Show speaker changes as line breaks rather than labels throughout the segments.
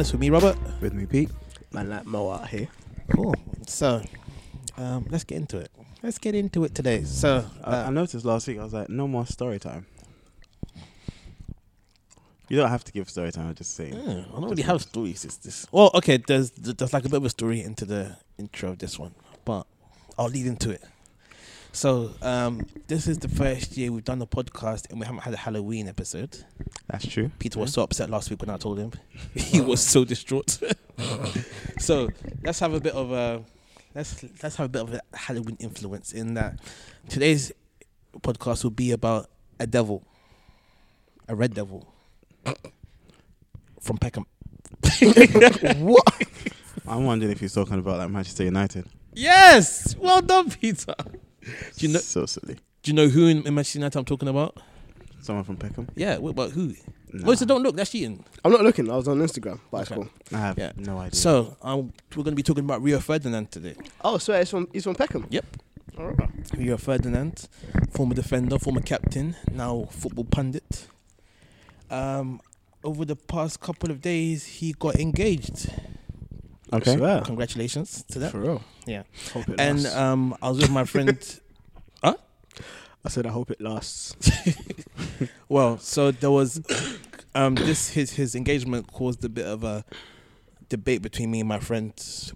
of the Black Sex Finest with me, Robert.
With me, Pete.
Man like Mo out here.
Cool. So, um, let's get into it. Let's get into it today. So,
I, I
uh,
noticed last week, I was like, no more story time. You don't have to give story time, I'm just saying.
yeah, I don't really have stories. It's this. Well, okay. There's there's like a bit of a story into the intro of this one, but I'll lead into it. So, um, this is the first year we've done the podcast and we haven't had a Halloween episode.
That's true.
Peter was so upset last week when I told him. he was so distraught. so let's have a bit of a let's let's have a bit of a Halloween influence in that today's podcast will be about a devil, a red devil from Peckham.
what?
I'm wondering if he's talking about like Manchester United.
Yes, well done, Peter. Do you know?
So silly.
Do you know who in, in Manchester United I'm talking about?
Someone from Peckham?
Yeah, what about who?
Nah.
Oh, so don't look. That's cheating.
I'm not looking. I was on Instagram, but it's
Okay.
cool.
I have
Yeah.
no idea.
So um, we're going to be talking about Rio Ferdinand today.
Oh, so it's from he's from Peckham.
Yep.
All right.
Rio Ferdinand, former defender, former captain, now football pundit. Um, over the past couple of days, he got engaged.
Okay.
Swear.
Congratulations to that.
For real.
Yeah.
Hope it
And
lasts.
um, I was with my friend.
I said I hope it lasts.
well, so there was um, this his his engagement caused a bit of a debate between me and my friend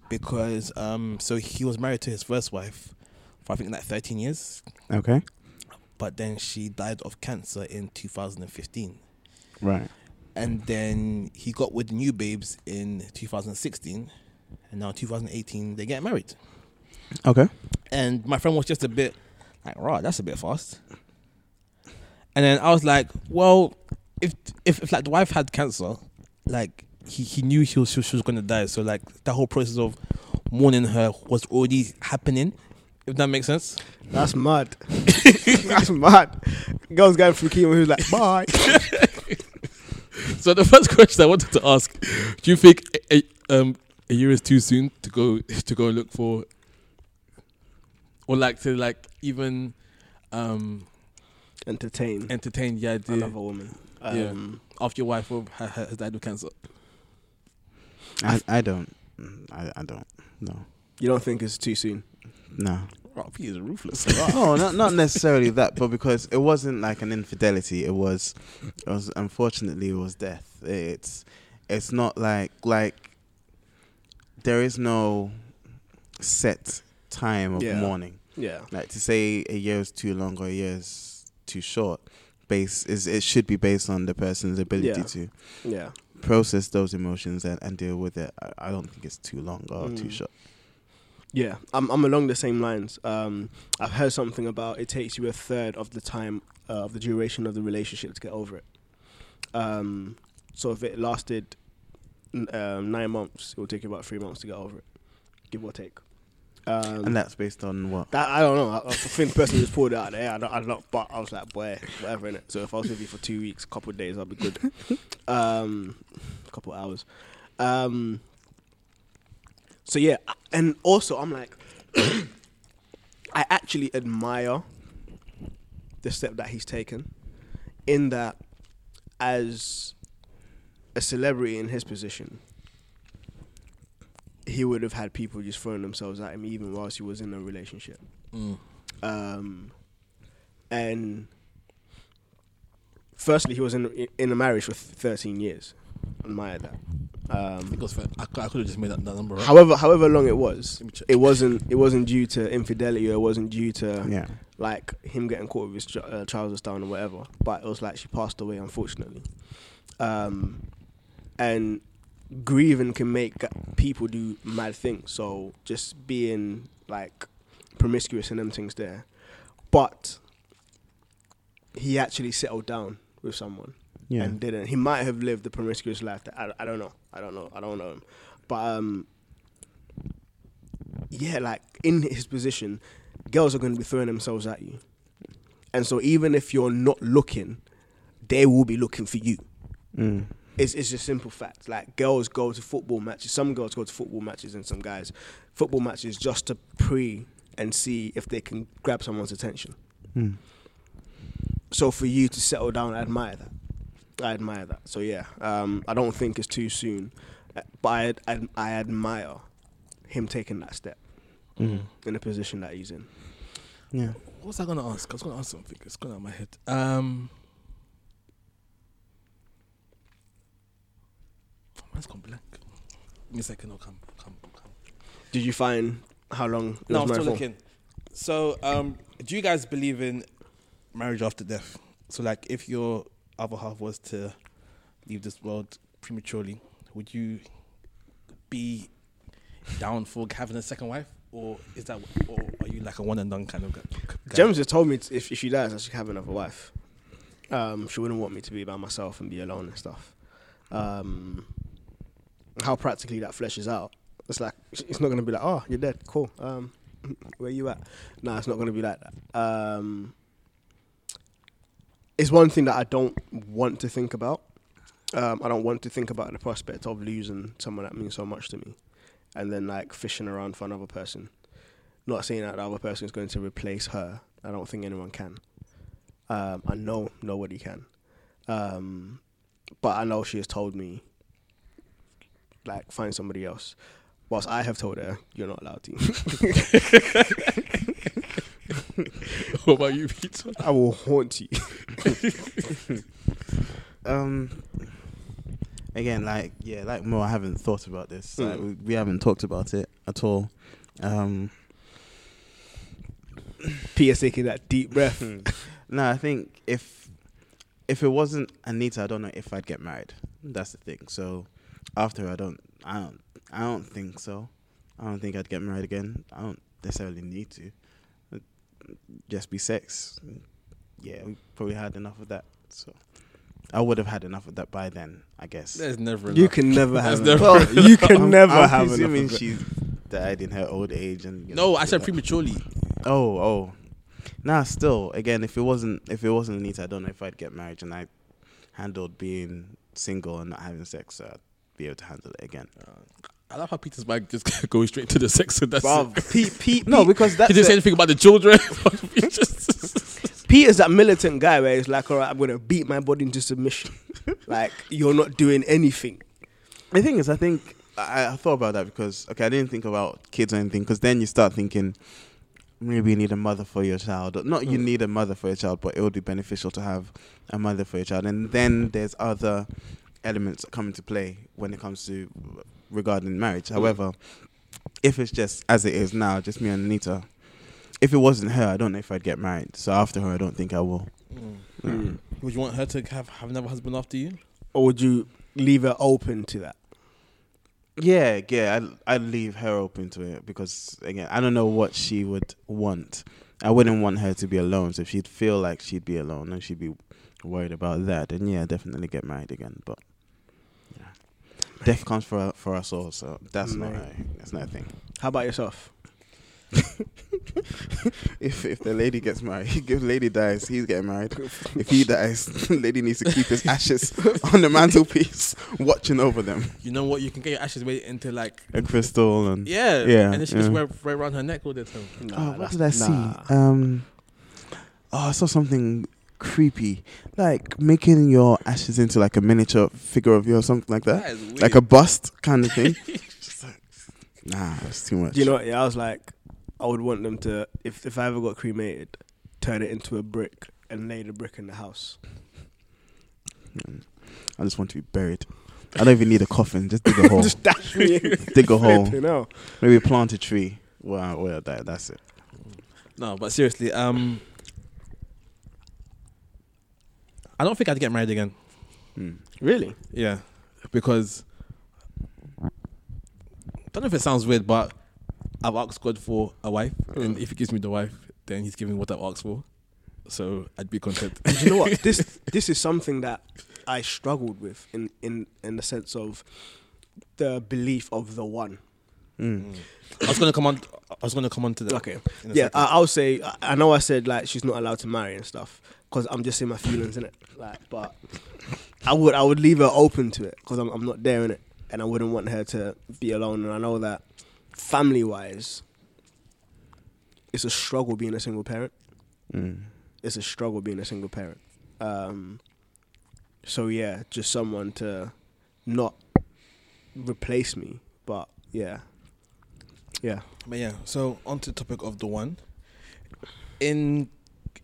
because um, so he was married to his first wife for I think like 13 years,
Okay.
but then she died of cancer in 2015.
Right.
and then he got with new babes in 2016 and now 2018 they get married
Okay.
and my friend was just a bit like right that's a bit fast and then i was like well if if, if like the wife had cancer like he, he knew she was, she was, she was going to die so like the whole process of mourning her was already happening if that makes sense
That's mad. That's mad. Girls going through chemo. He was like, bye.
so the first question i wanted to ask do you think a, a, um, a year is too soon to go to go look for or like to like even um
Entertain
entertain the idea
another woman.
Yeah.
Um,
after your wife will- ha- ha- has died of cancer
I, I don't. Mm, I, I don't. No.
You don't think it's too soon?
No.
oh, he is ruthless
no, not not necessarily that, but because it wasn't like an infidelity. It was, it was unfortunately it was death. It's, it's not like like. There is no set time of
Yeah.
mourning.
Yeah.
Like to say a year is too long or a year is too short. Base is it should be based on the person's ability
Yeah.
to
Yeah.
process those emotions and, and deal with it. I, I don't think it's too long or too
Mm.
short.
Yeah, I'm I'm along the same lines. Um, I've heard something about it takes you a third of the time uh, of the duration of the relationship to get over it. Um, so if it lasted um, nine months, it will take you about three months to get over it, give or take. Um,
And that's based on what?
that I don't know. I, I think the person who's pulled it out there, I don't, I don't. But I was like, boy, whatever in it. So if I was with you for two weeks, a couple of days, I'll be good. um, a couple of hours. Um, so yeah, and also I'm like, I actually admire the step that he's taken, in that as a celebrity in his position, he would have had people just throwing themselves at him even whilst he was in a relationship.
Mm.
Um, and firstly, he was in in a marriage for 13 years. Admire that. Um,
because I, I could have just made that, that number right
however, however long it was,
Let me check.
it wasn't it wasn't due to infidelity or it wasn't due to
Yeah.
like him getting caught with his uh, trousers down or whatever. But it was like she passed away, unfortunately. Um, and grieving can make people do mad things. So just being like promiscuous and them things there, but he actually settled down with someone
Yeah.
and didn't. He might have lived the promiscuous life. That I, I don't know. I don't know. I don't know him. But um, yeah, like in his position, girls are going to be throwing themselves at you, and so even if you're not looking, they will be looking for you.
Mm.
It's it's just simple fact. Like girls go to football matches. Some girls go to football matches, and some guys football matches just to pre and see if they can grab someone's attention.
Mm.
So for you to settle down, I admire that. I admire that. So yeah, um, I don't think it's too soon, Uh, but I, I I admire him taking that step
Mm.
in the position that he's in.
Yeah.
What was I gonna ask? I was gonna ask something. It's gone out of my head. Um, mine's gone blank. Give me a second. I'll come. Come. Come.
Did you find how long? it
No,
was
I'm still
for?
looking. So, um, do you guys believe in marriage after death? So, like, if your other half was to leave this world prematurely, would you be down for having a second wife, or is that, or are you like a one and done kind of guy?
James just told me t- if, if she dies, I should have another wife. Um, she wouldn't want me to be by myself and be alone and stuff. Um, how practically that fleshes out, it's like it's not going to be like, oh, you're dead, cool. Um, where you at? No, it's not going to be like that. Um, it's one thing that I don't want to think about. Um, I don't want to think about the prospect of losing someone that means so much to me, and then like fishing around for another person. Not saying that the other person is going to replace her. I don't think anyone can. Um, I know nobody can. Um, but I know she has told me, like, find somebody else. Whilst I have told her, you're not allowed to.
what about you, Peter?
I will haunt you.
Um. Again, like yeah, like more. I haven't thought about this. Like,
Mm.
we, we haven't talked about it at all. Um.
Peter's taking that deep breath.
No, I think if if it wasn't Anita, I don't know if I'd get married. That's the thing. So after I don't, I don't, I don't think so. I don't think I'd get married again. I don't necessarily need to. It'd just be sex. Yeah, we probably had enough of that. So I would have had enough of that by then, I guess.
There's never.
You can never have.
never
enough. you can
I'm-
never
I'm
have
presuming
enough. of it.
she died in her old age and you
No, I said prematurely.
Oh, oh. Nah, still, again, if it wasn't if it wasn't Anita, I don't know if I'd get married and I handled being single and not having sex, so I'd be able to handle it again.
I love how Peter's mind just goes straight to the sex and that's
Bruv,
it.
Pete, Pete,
No, because that's
he didn't say anything about the children. He just-
Peter's that militant guy where he's like, all right, I'm going to beat my body into submission. like, you're not doing anything.
the thing is, I think I, I thought about that because okay, I didn't think about kids or anything because then you start thinking maybe you need a mother for your child. Or Not you
Mm.
need a mother for your child, but it would be beneficial to have a mother for your child. And then there's other elements that come into play when it comes to regarding marriage. However, if it's just as it is now, just me and Anita, if it wasn't her, I don't know if I'd get married. So after her, I don't think I will.
Mm.
Would you want her to have, have another husband after you?
Or would you leave her open to that?
Yeah, yeah, I'd, I'd leave her open to it because again, I don't know what she would want. I wouldn't want her to be alone. So if she'd feel like she'd be alone and she'd be worried about that, then yeah, definitely get married again. But yeah, death comes for for us all, so that's not a, that's not a thing.
How about yourself?
If if the lady gets married, if lady dies, he's getting married. If he dies, lady needs to keep his ashes on the mantelpiece, watching over them.
You know what? You can get your ashes made into like
A crystal and
yeah,
Yeah,
and then she just
yeah.
wear, wear around her neck all the time.
Oh, what did I
nah.
see? Um, oh, I saw something creepy, like making your ashes into like a miniature figure of you or something like that,
That is weird.
like a bust kind of thing. Just like, nah, it's too much.
Do you know what? Yeah, I was like, I would want them to, if, if I ever got cremated, turn it into a brick and lay the brick in the house.
I just want to be buried. I don't even need a coffin. Just dig a hole.
Just dash me
dig a hole.
Flipping hell.
Maybe plant a tree. Well, well, that, that's it.
No, but seriously, um, I don't think I'd get married again.
Mm.
Really?
Yeah, because I don't know if it sounds weird, but I've asked God for a wife, and
Mm.
if He gives me the wife, then He's giving what I've asked for. So I'd be content.
Do you know what? This this is something that I struggled with in, in, in the sense of the belief of the one.
Mm.
I was gonna come on. I was gonna come on to that.
Okay.
in a
Yeah,
second.
I, I'll say. I- I know I said like she's not allowed to marry and stuff because I'm just in my feelings in it. Like, but I would I would leave her open to it because I'm I'm not there in it, and I wouldn't want her to be alone. And I know that family wise, it's a struggle being a single parent.
Mm.
It's a struggle being a single parent. Um, so yeah, just someone to not replace me, but yeah, yeah.
But yeah, so on to the topic of the one. In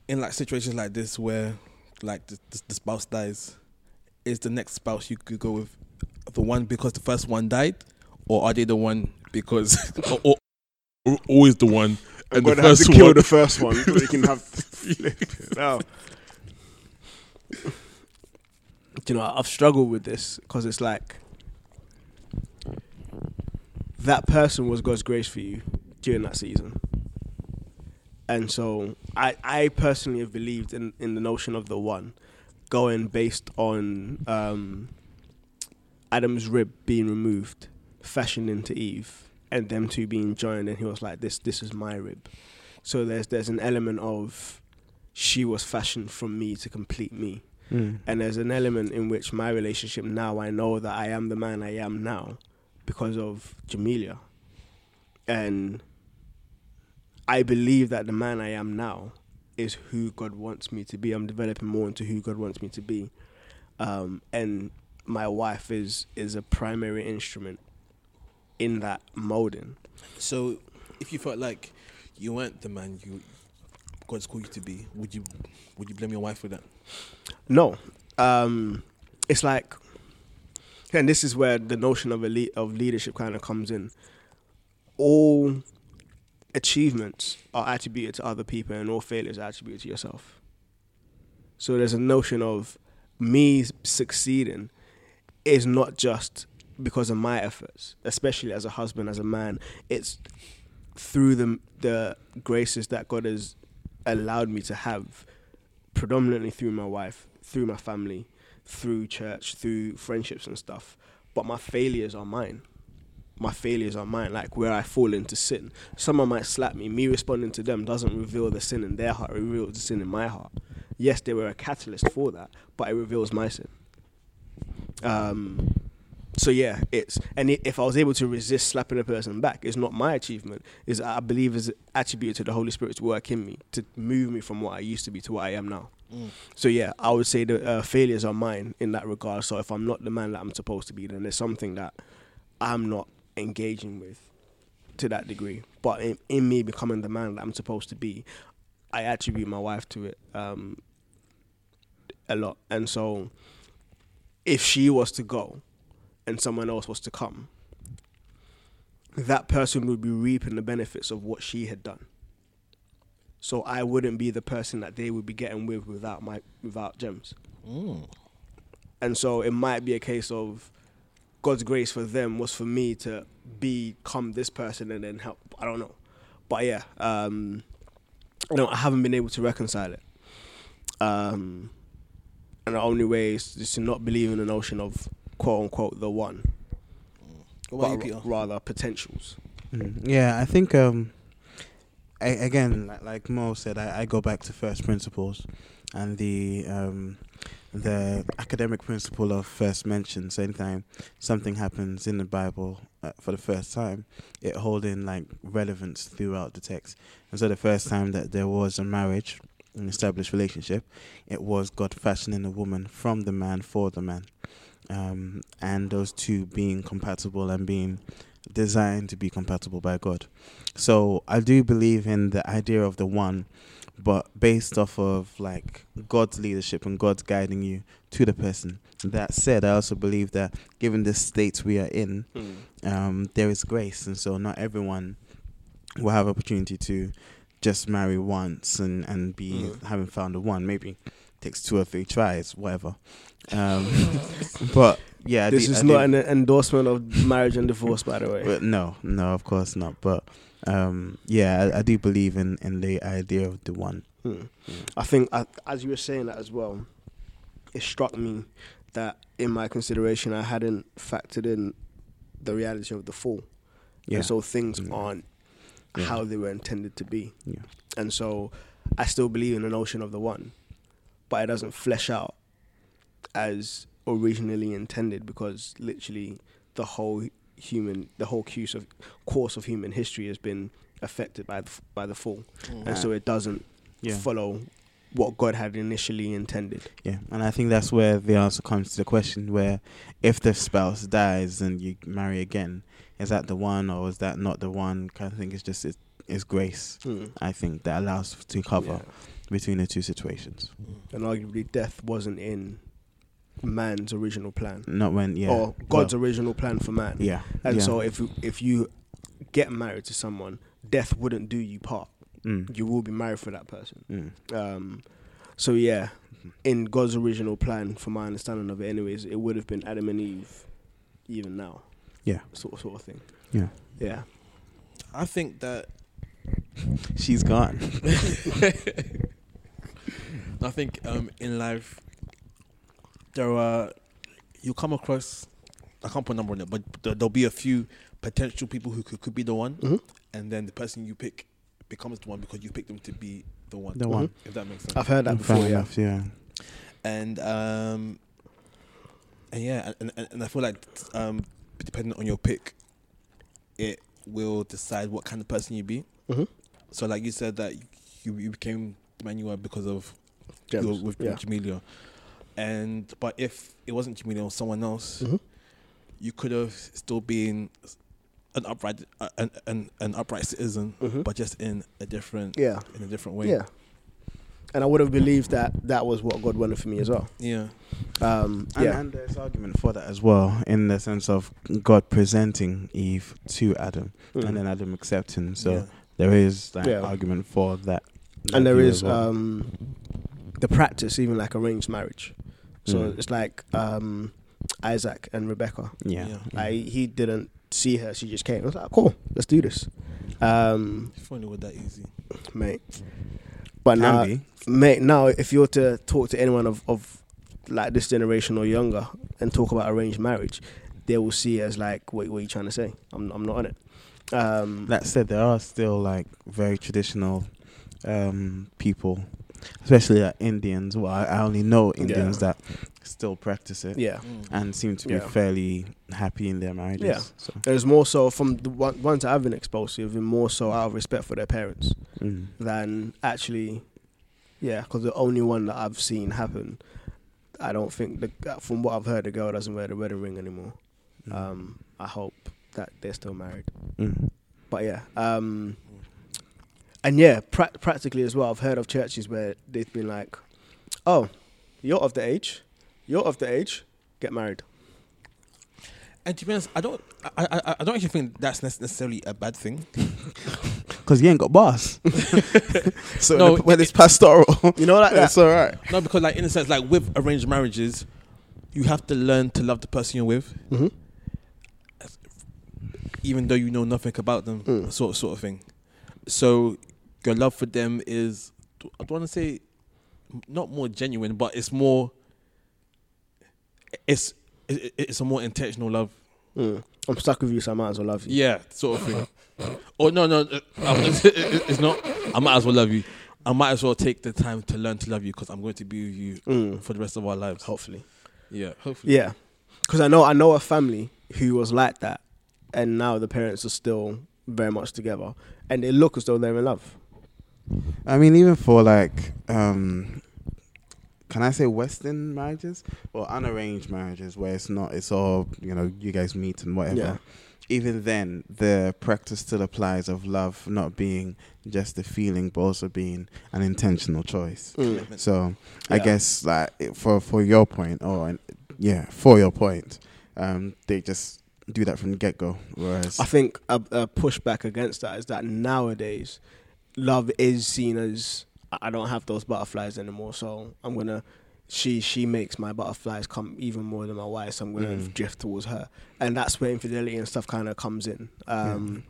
in like situations like this where like the, the, the spouse dies, is the next spouse you could go with the one because the first one died, or are they the one because or, or, or always the one
I'm
and the
gonna have
first
to kill
one?
the first one so we can have. no. Do you know, I've struggled with this because it's like that person was God's grace for you during that season. And so I, I personally have believed in, in the notion of the one going based on um, Adam's rib being removed, fashioned into Eve, and them two being joined, and he was like, This this is my rib. So there's there's an element of she was fashioned from me to complete me.
Mm.
And there's an element in which my relationship now, I know that I am the man I am now because of Jamelia. And I believe that the man I am now is who God wants me to be. I'm developing more into who God wants me to be. Um, and my wife is is a primary instrument in that molding.
So, if you felt like you weren't the man you God's called you to be, would you would you blame your wife for that?
No, um, it's like, and this is where the notion of le- of leadership kind of comes in. All achievements are attributed to other people, and all failures are attributed to yourself. So there's a notion of me succeeding is not just because of my efforts, especially as a husband, as a man. It's through the the graces that God has allowed me to have predominantly through my wife, through my family, through church, through friendships and stuff. But my failures are mine. My failures are mine, like where I fall into sin. Someone might slap me. Me responding to them doesn't reveal the sin in their heart, it reveals the sin in my heart. Yes, they were a catalyst for that, but it reveals my sin. Um, so yeah, it's and if I was able to resist slapping a person back, it's not my achievement. Is I believe is attributed to the Holy Spirit's work in me to move me from what I used to be to what I am now. So yeah, I would say the uh, failures are mine in that regard. So if I'm not the man that I'm supposed to be, then there's something that I'm not engaging with to that degree. But in, in me becoming the man that I'm supposed to be, I attribute my wife to it um, a lot. And so if she was to go and someone else was to come, that person would be reaping the benefits of what she had done. So I wouldn't be the person that they would be getting with without my without gems.
Mm.
And so it might be a case of God's grace for them was for me to become this person and then help. I don't know, but yeah, um, no, I haven't been able to reconcile it. Um, and the only way is just to not believe in the notion of quote unquote the one,
What about you,
but rather potentials.
Mm, Yeah, I think um, I, again, like, like Mo said, I, I go back to first principles and the um, the academic principle of first mention. So anytime something happens in the Bible uh, for the first time, it holding like relevance throughout the text. And so the first time that there was a marriage, an established relationship, it was God fashioning a woman from the man for the man. Um, and those two being compatible and being designed to be compatible by God. So I do believe in the idea of the one, but based off of like God's leadership and God's guiding you to the person. That said, I also believe that given the state we are in, um, there is grace, and so not everyone will have opportunity to just marry once and and be
Mhm.
having found the one. Maybe takes two or three tries, whatever. Um, but yeah,
this
do-
is
I
not
do-
an endorsement of marriage and divorce, by the way.
but no, no, of course not. But um, yeah, I, I do believe in in the idea of the one.
Hmm. I think, I, as you were saying that as well, it struck me that in my consideration, I hadn't factored in the reality of the fall.
Yeah.
And so things
Mm.
aren't
Yeah.
how they were intended to be.
Yeah.
And so I still believe in the notion of the one, but it doesn't flesh out as originally intended because literally the whole human, the whole course of course of human history has been affected by the, by the fall,
Mm.
and so it doesn't
yeah.
follow what God had initially intended.
Yeah, and I think that's where the answer comes to the question: where if the spouse dies and you marry again, is that the one or is that not the one? Kind of thing. It's just it's, it's grace.
Hmm.
I think that allows to cover
Yeah.
between the two situations.
And arguably, death wasn't in man's original plan,
Not when yeah,
or God's
well,
original plan for man.
yeah,
And
yeah.
so, if you- if you get married to someone, death wouldn't do you part.
Mm,
You will be married for that person.
mm,
Um, so yeah, in God's original plan, for my understanding of it, anyways, it would have been Adam and Eve, even now.
Yeah.
sort of, sort of thing.
yeah.
Yeah,
I think that
She's gone.
I think um, in life there are you come across I can't put a number on it, but there, there'll be a few potential people who could, could be the one,
Mhm.
and then the person you pick becomes the one because you picked them to be the one.
The one.
if that makes sense.
I've heard that
Fair
before. Yeah,
enough, yeah.
and um, and yeah, and, and, and I feel like um, depending on your pick, it will decide what kind of person you be.
Mhm.
So, like you said, that you, you became the man you are because of
Gems.
you with
yeah.
Jamelia, and but if it wasn't Jamelia or someone else,
Mhm.
you could have still been an upright uh, an, an an upright citizen,
Mhm.
but just in a different
yeah,
in a different way.
yeah. And I would have believed that that was what God wanted for me as well.
yeah,
Um,
And,
yeah,
and there's argument for that as well, in the sense of God presenting Eve to Adam
Mm.
and then Adam accepting. So
yeah.
there is that
Yeah.
argument for that. that
and there
view
is
as well.
um, the practice, even like arranged marriage. So
Mm.
it's like um, Isaac and Rebecca.
yeah,
yeah.
Like he didn't see her; she just came. I was like, "Cool, let's do this." Um,
If only that easy.
mate. But
Can
now,
be.
mate, now if you were to talk to anyone of, of like this generation or younger and talk about arranged marriage, they will see it as like, "What, what are you trying to say? I'm, I'm not on it." Um,
That said, there are still like very traditional um, people, especially like Indians. Well, I, I only know Indians that still practice it
yeah,
and seem to be
Yeah.
fairly happy in their marriages.
Yeah.
So,
there's more so from the one, ones that I've been exposed to, have been more so out of respect for their parents
mm.
than actually, yeah. Because the only one that I've seen happen, I don't think the, from what I've heard, the girl doesn't wear the wedding ring anymore. Um, I hope that they're still married.
Mm.
But yeah, um, and yeah, pra- practically as well. I've heard of churches where they've been like, "Oh, you're of the age, you're of the age, get married."
And to be honest, I don't, I, I, I don't actually think that's necessarily a bad thing.
Because you ain't got boss. so
No,
when, when it's pastoral,
You know, like that.
it's all right.
No, because like in a sense, like with arranged marriages, you have to learn to love the person you're with,
Mm-hmm.
even though you know nothing about them,
Mm.
sort sort of thing. So your love for them is, I don't want to say, not more genuine, but it's more it's it's a more intentional love.
Mm. I'm stuck with you, so I might as well love you.
Yeah, sort of thing. oh no, no, uh, it's, it's not. I might as well love you. I might as well take the time to learn to love you because I'm going to be with you
Mm.
for the rest of our lives.
Hopefully,
Yeah, hopefully.
yeah. Because I know I know a family who was like that, and now the parents are still very much together, and they look as though they're in love.
I mean, even for like, um, can I say Western marriages or unarranged marriages where it's not, it's all, you know, you guys meet and whatever.
Yeah.
Even then, the practice still applies of love not being just a feeling, but also being an intentional choice.
Mm.
So I guess like for for your point, or and yeah, for your point, um, they just do that from the get go. Whereas
I think a, a pushback against that is that nowadays, love is seen as I don't have those butterflies anymore, so I'm gonna. She she makes my butterflies come even more than my wife, so I'm gonna
Mm.
drift towards her, and that's where infidelity and stuff kind of comes in. Um,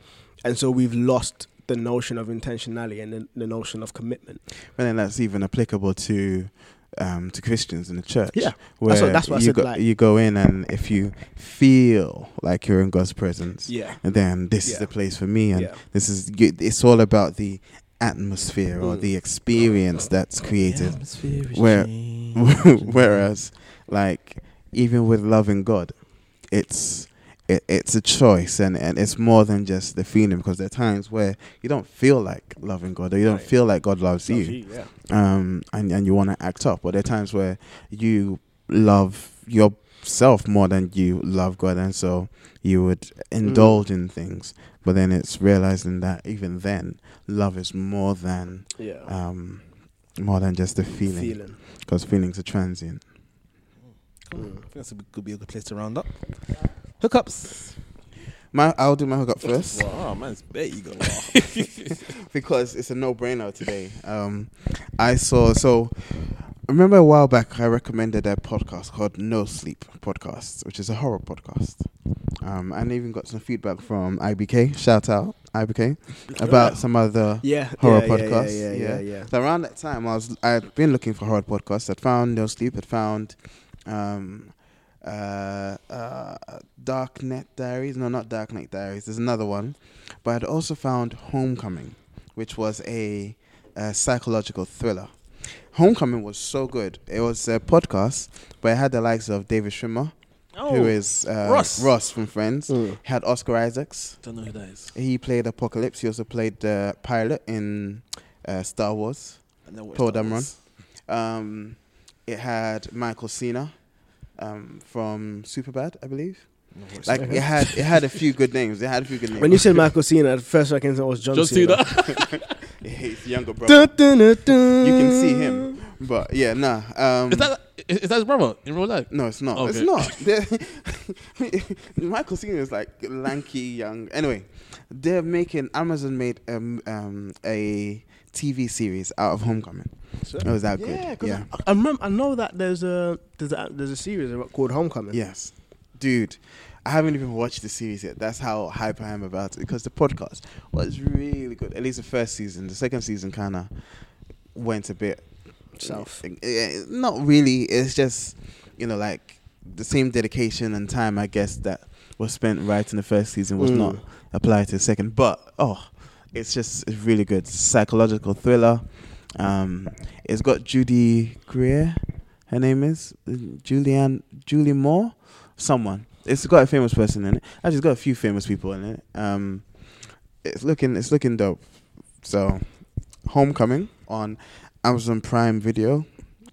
And so we've lost the notion of intentionality and the, the notion of commitment.
But then that's even applicable to um, to Christians in the church.
Yeah.
where
That's what- that's what I
you
said,
go
like-
you go in and if you feel like you're in God's presence,
Yeah,
then this is the place for me, and
yeah,
this is you- it's all about the atmosphere or
Mm.
the experience that's created.
Atmosphere is
Where- Whereas, like even with loving God, it's it, it's a choice and, and it's more than just the feeling because there are times where you don't feel like loving God or you don't
Right.
feel like God loves
Loves
you,
yeah.
um, and, and you want to act up. But there are times where you love yourself more than you love God, and so you would indulge in things. But then it's realizing that even then, love is more than
Yeah.
um, more than just a feeling,
Feeling.
because feelings are transient.
Mm.
I think that's a, could be a good place to round up. Hookups.
My, I'll do my hookup first.
Wow, man's bet you go.
because it's a no-brainer today. Um, I saw so. Remember a while back, I recommended a podcast called No Sleep Podcast, which is a horror podcast. Um, and I even got some feedback from IBK. Shout out IBK about some other.
Yeah.
Horror
yeah, yeah,
podcasts,
Yeah, yeah,
yeah.
yeah.
So around that time, I was I'd been looking for horror podcasts. I'd found No Sleep. I'd found um, uh, uh, Darknet Diaries. No, not Darknet Diaries. There's another one, but I'd also found Homecoming, which was a, a psychological thriller. Homecoming was so good. It was a podcast, but it had the likes of David Schwimmer,
Oh,
who is uh,
Ross.
Ross from Friends.
Mm.
Had Oscar Isaacs.
don't know who that is.
He played Apocalypse. He also played the pilot in uh, Star Wars.
I know what
Poe
that
Dameron.
was.
Um, it had Michael Cena um, from Superbad, I believe.
I
Like it had it had a few good names. It had a few good names.
When you said Michael Cena, the first thing I can say it was John,
John
Cena.
Cena.
his younger brother,
Dun, dun, dun, dun.
you can see him. But yeah, nah. Um,
is that is, is that his brother in real life?
no, it's not.
Okay.
It's not. Michael Cena is like lanky, young. Anyway, they're making Amazon made um, um, a TV series out of Homecoming. It was that good.
Yeah, because
Yeah.
I, I remember. I know that there's a there's a there's a series called Homecoming.
Yes, dude. I haven't even watched the series yet. That's how hype I am about it because the podcast was really good. At least the first season. The second season kind of went a bit
South.
Eh, Not really. It's just you know like the same dedication and time I guess that was spent right in the first season was
Mm.
not applied to the second. But oh, it's just it's really good. Psychological thriller. Um, it's got Judy Greer. Her name is Julianne Julie Moore. Someone. It's got a famous person in it. Actually, it's got a few famous people in it. Um, it's looking it's looking dope. So, Homecoming on Amazon Prime Video,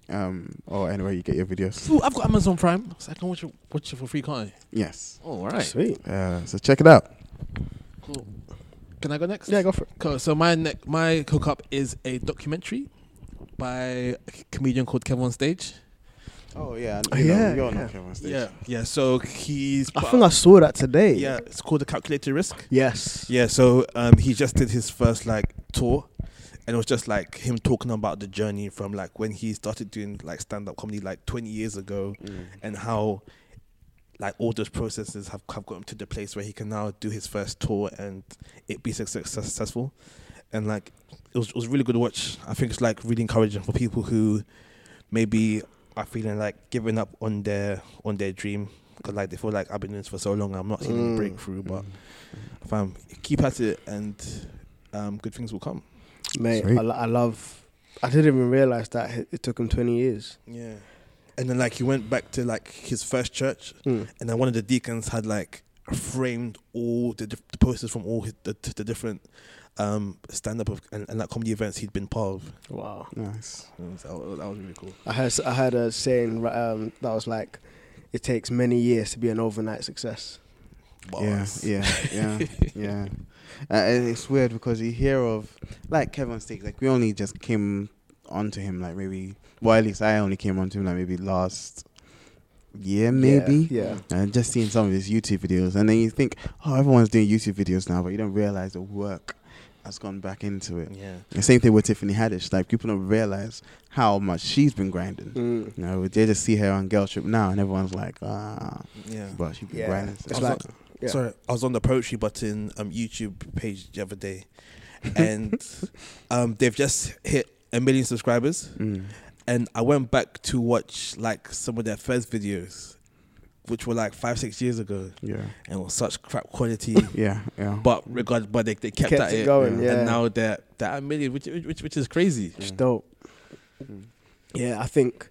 um, or anywhere you get your videos.
Ooh, I've got Amazon Prime, so I can watch it, watch it for free, can't I?
Yes.
Oh, all right.
Sweet.
Uh, so check it out.
Cool. Can I go next?
Yeah, go for it.
Cool. So my ne- my hookup is a documentary by a comedian called Kevin on Stage.
Oh yeah,
Oh,
you know,
yeah,
you're
yeah.
Kevin on stage.
Yeah, yeah. So he's.
I think I saw that today.
Yeah, it's called the Calculated Risk.
Yes.
Yeah, so um, he just did his first like tour, and it was just like him talking about the journey from like when he started doing like stand up comedy like 20 years ago,
Mm.
and how like all those processes have, have got him to the place where he can now do his first tour and it be suc- suc- successful, and like it was it was really good to watch. I think it's like really encouraging for people who maybe are feeling like giving up on their on their dream because like they feel like I've been doing this for so long, I'm not seeing any
Mm.
breakthrough, but
Mm.
fam, keep at it and um, good things will come.
Mate, I, I love. I didn't even realize that it, it took him 20 years.
Yeah. And then like he went back to like his first church,
Mm.
and then one of the deacons had like framed all the, dif- the posters from all his, the, the different um, stand up and, and like comedy events he'd been part of.
Wow.
Nice.
So that, was- that was really cool.
I heard I had a saying um, that was like, "It takes many years to be an overnight success."
Bars.
Yeah, yeah, yeah, yeah. Uh, and it's weird because you hear of like Kev On Stage. Like we only just came onto him like maybe. Well, at least I only came onto him like maybe last year, maybe.
Yeah.
And just seeing some of his YouTube videos, and then you think, oh, everyone's doing YouTube videos now, but you don't realize the work has gone back into it.
Yeah.
The same thing with Tiffany Haddish. Like people don't realize how much she's been grinding.
Mm.
You know, they just see her on Girl Trip now, and everyone's like, ah,
Yeah.
but she's been
Yeah.
grinding.
It's like-
on-
Yeah.
Sorry, I was on the poetry button um, YouTube page the other day, and um, they've just hit a million subscribers.
Mm.
And I went back to watch like some of their first videos, which were like five six years ago,
Yeah,
and it was such crap quality.
yeah, yeah.
but regard, but they, they kept,
Kept
at
it
it,
going,
yeah.
yeah.
and now they're they're at a million, which which which is crazy.
It's dope.
Mm.
Yeah, I think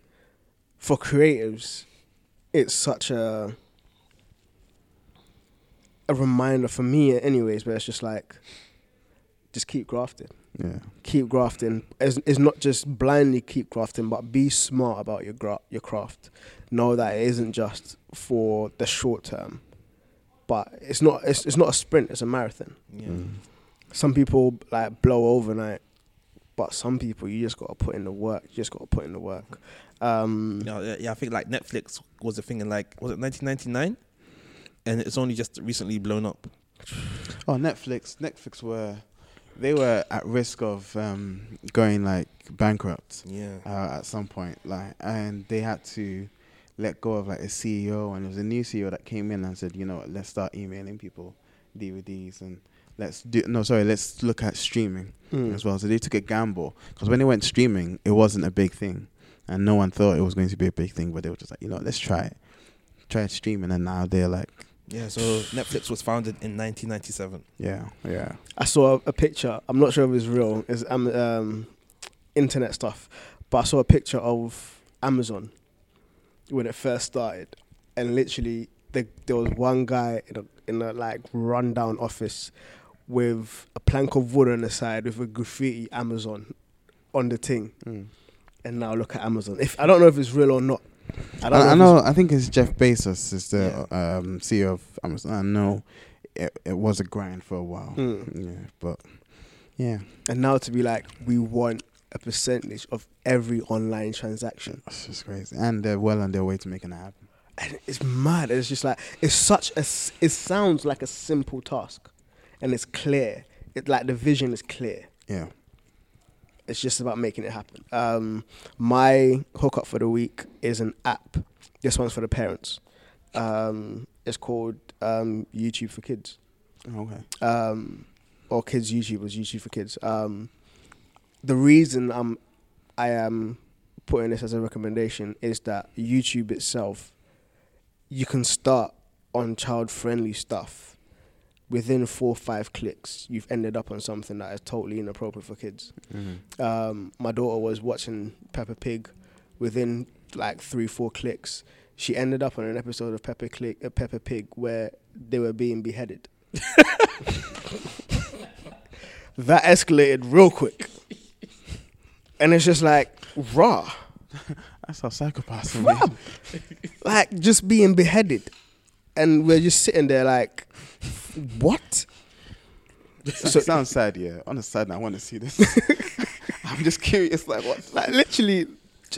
for creatives, it's such a a reminder for me, anyways, where it's just like, just keep grafting,
Yeah.
keep grafting. It's, it's not just blindly keep grafting, but be smart about your gra- your craft. Know that it isn't just for the short term, but it's not. It's, it's not a sprint. It's a marathon.
Yeah.
Mm.
Some people like blow overnight, but some people you just gotta put in the work. You just gotta put in the work. Um,
yeah, yeah, I think like Netflix was a thing in like was it 1999, and it's only just recently blown up.
Oh, Netflix. Netflix were they were at risk of um, going like bankrupt
Yeah.
uh, at some point, like, and they had to let go of like a CEO, and it was a new CEO that came in and said, you know, what, let's start emailing people DVDs and let's do no, sorry, let's look at streaming
mm.
as well. So they took a gamble because when they went streaming, it wasn't a big thing, and no one thought it was going to be a big thing. But they were just like, you know, let's try it, try streaming, and now they're like,
Yeah. So Netflix was founded in 1997.
yeah, yeah,
I saw a, a picture. I'm not sure if it's real. It's um, um, internet stuff, but I saw a picture of Amazon when it first started, and literally the, there was one guy in a in a like rundown office with a plank of wood on the side with a graffiti Amazon on the thing,
Mm.
and now look at Amazon. If I don't know if it's real or not. I
I, I know. I think it's Jeff Bezos is the um, CEO of Amazon. I know it, it was a grind for a while.
Mm.
Yeah, but yeah,
And now to be like, we want a percentage of every online transaction.
it's just crazy, and they're well on their way to making it happen.
and it's mad. It's just like it's such a. It sounds like a simple task, and it's clear. It like the vision is clear.
Yeah.
It's just about making it happen. Um, my hookup for the week is an app. This one's for the parents. Um, it's called um, YouTube for Kids,
Okay.
um, or Kids YouTube was YouTube for Kids. Um, the reason I'm I am putting this as a recommendation is that YouTube itself, you can start on child friendly stuff. Within four or five clicks, you've ended up on something that is totally inappropriate for kids.
Mm-hmm.
Um, my daughter was watching Peppa Pig. Within like three, four clicks, she ended up on an episode of Peppa, Click, uh, Peppa Pig where they were being beheaded. that escalated real quick. And it's just like, raw.
That's how psychopaths are.
Like just being beheaded. And we're just sitting there like, what?
So, it sounds sad, yeah. On the side, note, I want to see this. I'm just curious, like what?
Like literally,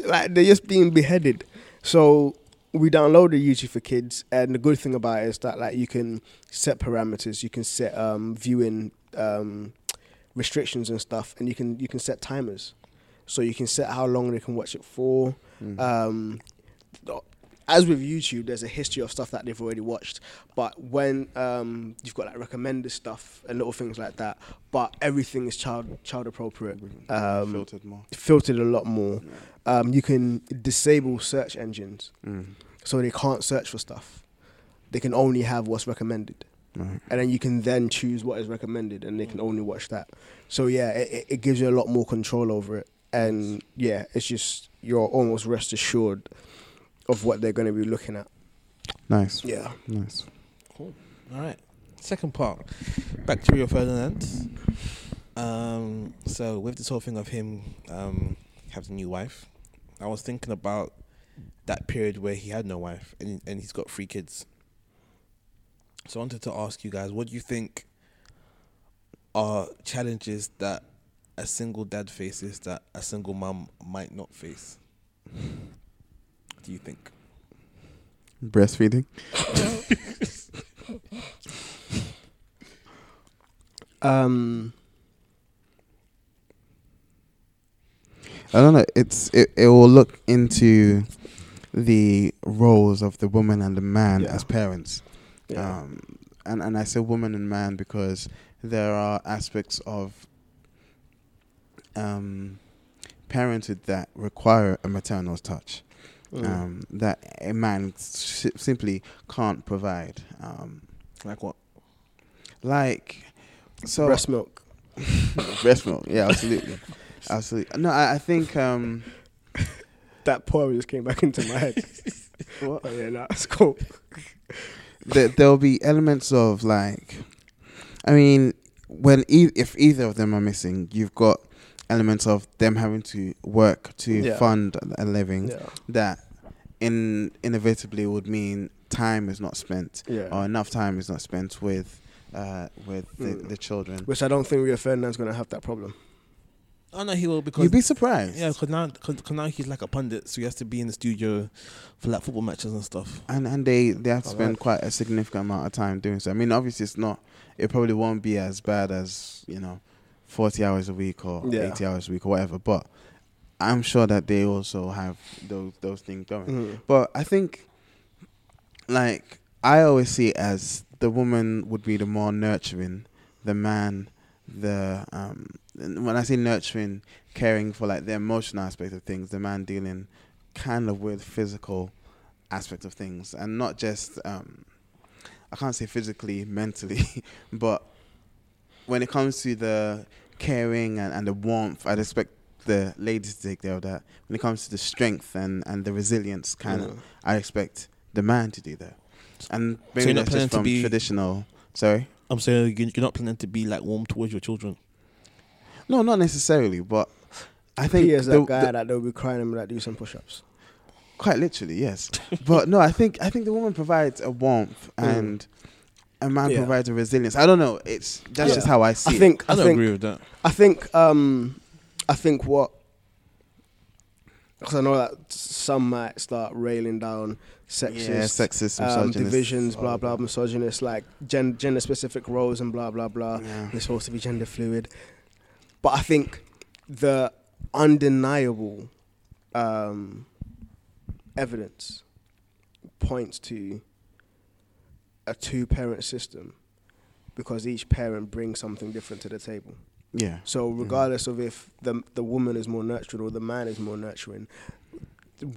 like they're just being beheaded. So we downloaded YouTube for kids, and the good thing about it is that like you can set parameters, you can set um, viewing um, restrictions and stuff, and you can you can set timers. So you can set how long they can watch it for.
Mm.
Um, as with YouTube, there's a history of stuff that they've already watched. But when um, you've got like recommended stuff and little things like that, but everything is child child appropriate, um,
filtered more.
filtered a lot more. Um, you can disable search engines
Mm.
so they can't search for stuff. They can only have what's recommended,
Right.
and then you can then choose what is recommended, and they can only watch that. So yeah, it, it- it gives you a lot more control over it, and yeah, it's just you're almost rest assured of what they're going to be looking at.
Nice.
Yeah.
Nice.
Cool. All right. Second part. Back to Rio Ferdinand. Um, so with this whole thing of him um, having a new wife, I was thinking about that period where he had no wife and and he's got three kids. So I wanted to ask you guys, what do you think are challenges that a single dad faces that a single mom might not face? Do you think?
Breastfeeding.
Um,
I don't know. It's it, it will look into the roles of the woman and the man
Yeah.
as parents.
yeah.
Um, and and I say woman and man because there are aspects of um, parenthood that require a maternal touch
Mm.
um, that a man s- simply can't provide. Um,
Like what?
like so
breast milk.
breast milk. Yeah, absolutely, absolutely. No, I, I think um,
That poem just came back into my head.
what?
Oh yeah, no, it's cool.
there, there'll be elements of like, I mean, when e- if either of them are missing, you've got elements of them having to work to
Yeah.
fund a living
Yeah.
that in inevitably would mean time is not spent
Yeah.
or enough time is not spent with uh, with the,
Mm.
the children.
Which I don't think Rio Ferdinand's going to have that problem.
Oh no, he will because
You'd be surprised.
yeah, because now, cause, 'cause now he's like a pundit, so he has to be in the studio for like football matches and stuff.
and and they they have to spend
Alright.
quite a significant amount of time doing so. I mean, obviously, it's not. It probably won't be as bad as you know, forty hours a week or
Yeah.
eighty hours a week or whatever. But I'm sure that they also have those those things going.
Mm.
But I think, like I always see it as the woman would be the more nurturing, the man, the um. When I say nurturing, caring for like the emotional aspect of things, the man dealing kind of with physical aspect of things, and not just um. I can't say physically, mentally, but when it comes to the caring and, and the warmth, I'd expect the ladies to take care of that. When it comes to the strength and, and the resilience, kind of. I expect the man to do that. And maybe
you're not
that's
planning
just
to
from
be-
traditional. Sorry,
I'm saying you- you're not planning to be like warm towards your children.
no, not necessarily, but I think
He is
the-
that guy
the-
that they'll be crying him like do some push-ups.
quite literally, yes. but no, I think I think the woman provides a warmth
Mm.
and a man
Yeah.
provides a resilience. I don't know. It's that's
Yeah.
just how I see
I
it.
I
I
don't
think
agree with that.
I think um I think what because I know that some might start railing down sexist,
yeah, sexist,
um, divisions, blah blah, misogynist, like gen- gender specific roles and blah blah blah.
Yeah.
It's supposed to be gender fluid, but I think the undeniable um, evidence points to a two parent system because each parent brings something different to the table.
Yeah.
So regardless of if the the woman is more nurturing or the man is more nurturing,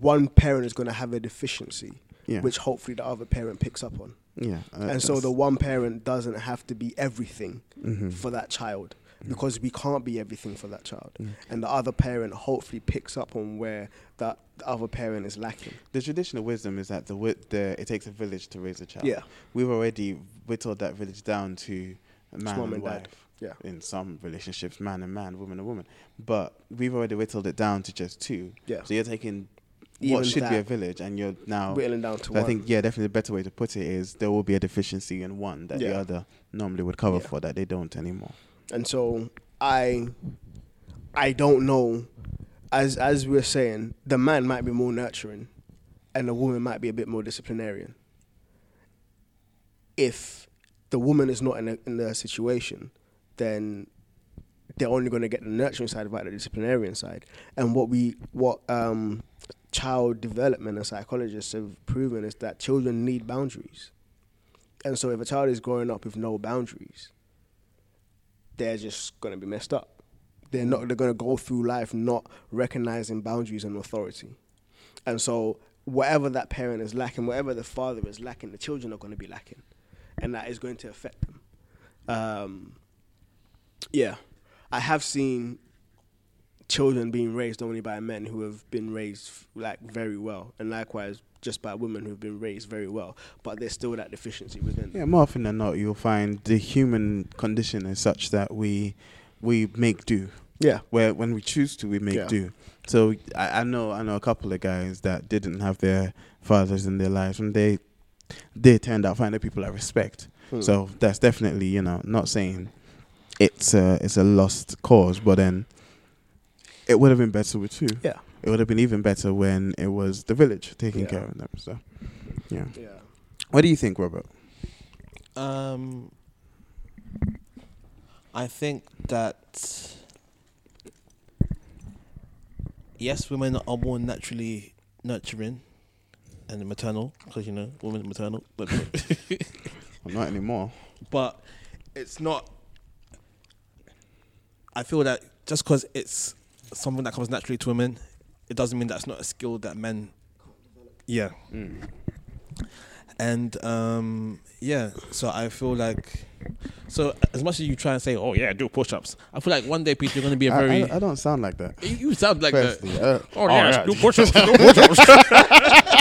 one parent is going to have a deficiency,
Yeah.
which hopefully the other parent picks up on.
yeah. uh,
and so the one parent doesn't have to be everything
hmm
for that child because we can't be everything for that child.
Mm.
And the other parent hopefully picks up on where that the other parent is lacking.
the traditional wisdom is that the, wi- the it takes a village to raise a child.
Yeah.
We've already whittled that village down to a man and,
and dad. Yeah.
In some relationships, man and man, woman and woman. But we've already whittled it down to just two.
Yeah.
So you're taking
Even
what should be a village and you're now
whittling down to
So
one.
I think yeah, definitely the better way to put it is there will be a deficiency in one that the other normally would cover
Yeah.
for that they don't anymore.
And so I I don't know as as we we're saying, the man might be more nurturing and the woman might be a bit more disciplinarian. If the woman is not in a, in the situation, then they're only going to get the nurturing side without the disciplinarian side. And what we what um, child development and psychologists have proven is that children need boundaries. And so if a child is growing up with no boundaries, they're just going to be messed up. They're not. They're going to go through life not recognizing boundaries and authority, and so whatever that parent is lacking, whatever the father is lacking, the children are going to be lacking, and that is going to affect them. Um, yeah, I have seen children being raised only by men who have been raised like very well, and likewise just by women who have been raised very well, but there's still that deficiency within.
Yeah, more often than not, you'll find the human condition is such that we we make do.
Yeah.
Where when we choose to, we make
Yeah.
do. So I, I know I know a couple of guys that didn't have their fathers in their lives, and they they turned out finding people I respect.
Hmm.
So that's definitely you know not saying it's a it's a lost cause, but then it would have been better with two.
Yeah.
It would have been even better when it was the village taking
Yeah.
care of them. So yeah.
Yeah.
What do you think, Robert?
Um, I think that yes, women are more naturally nurturing and maternal because you know women are maternal, but
Well, not anymore.
but it's not. I feel that just because it's something that comes naturally to women, it doesn't mean that's not a skill that men. Yeah,
Mm.
and um, yeah, so I feel like, so as much as you try and say, oh yeah, do push-ups, I feel like one day, Peter, you're going to be a
I-
very.
I, I don't sound like that.
you you sound like that.
Firstly, uh,
Oh, yes, do push-ups, do push-ups.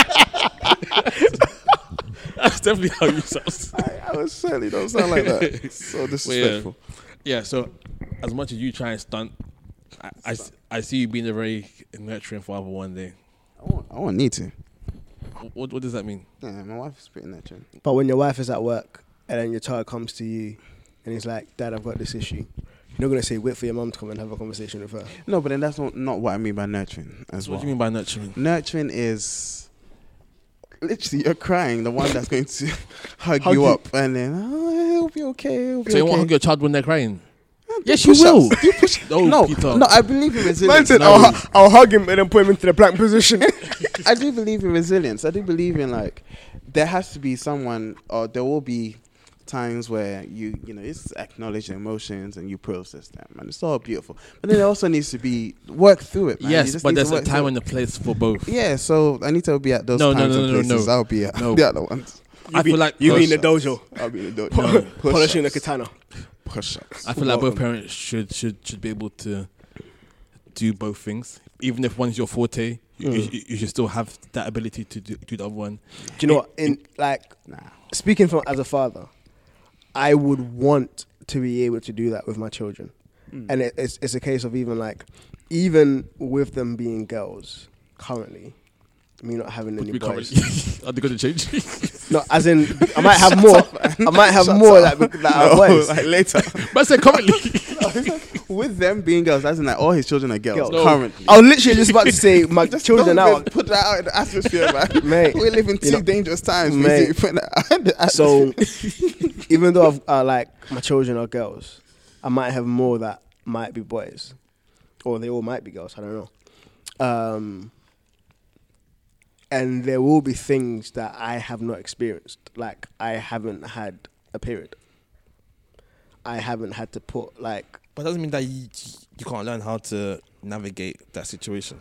That's definitely how you sound.
I, I was certainly don't sound like that. It's so disrespectful.
Yeah. So, as much as you try and stunt, I I see you being a very nurturing father one day.
I won't, I won't need to.
What, what does that mean?
Yeah, my wife is pretty nurturing.
But when your wife is at work and then your child comes to you and he's like, Dad, I've got this issue. You're not gonna say wait for your mum to come and have a conversation with her.
No, but then that's not, not what I mean by nurturing as
So
well.
what do you mean by nurturing?
Nurturing is literally you're crying, the one that's going to hug,
Hug
you,
you.
up, and then oh, it'll be okay. It'll be
So you
okay.
won't hug your child when they're crying? Yes,
Push
you will.
You push-
No,
no,
Peter.
no, I believe in
Man
resilience.
said,
No.
I'll, hu- I'll hug him and then put him into the plank position.
I do believe in resilience. I do believe in like there has to be someone, or there will be times where you you know it's acknowledge emotions and you process them, and it's all beautiful. But then there also needs to be work through it. Man. You
Yes,
just
but
need to
there's a
work
time
through
and a place for both.
it. yeah. So I need to be at those
No, no,
times
no,
and
no, no,
places.
no.
I'll be at
No.
the other ones.
I feel like
you be in the dojo,
I'll be in the
po-
dojo.
No.
polishing the
Push-ups.
katana.
Push-ups.
I feel like both parents should should should be able to do both things. Even if one's your forte, you,
Mm.
you, you should still have that ability to do, do the other one.
Do you know what? In like
Nah.
speaking from as a father, I would want to be able to do that with my children,
Mm.
and it, it's it's a case of even like even with them being girls currently, me not having any
We can't
boys.
Are they going to change?
No, as in I might have more. I might have
Shut
more
up.
that, that are
No,
boys.
like later.
but I said currently.
With them being girls, that's like all his children are girls
Girls.
No.
currently.
I was literally just about to say my
Just
children
don't
now.
put that out in the atmosphere, man.
Mate,
we live in
you
two
know-
dangerous times.
Mate.
Mate. Put that out in the
So even though I've uh, like my children are girls, I might have more that might be boys, or they all might be girls. I don't know. Um, and there will be things that I have not experienced. Like I haven't had a period. I haven't had to put like
but doesn't mean that you, you can't learn how to navigate that situation.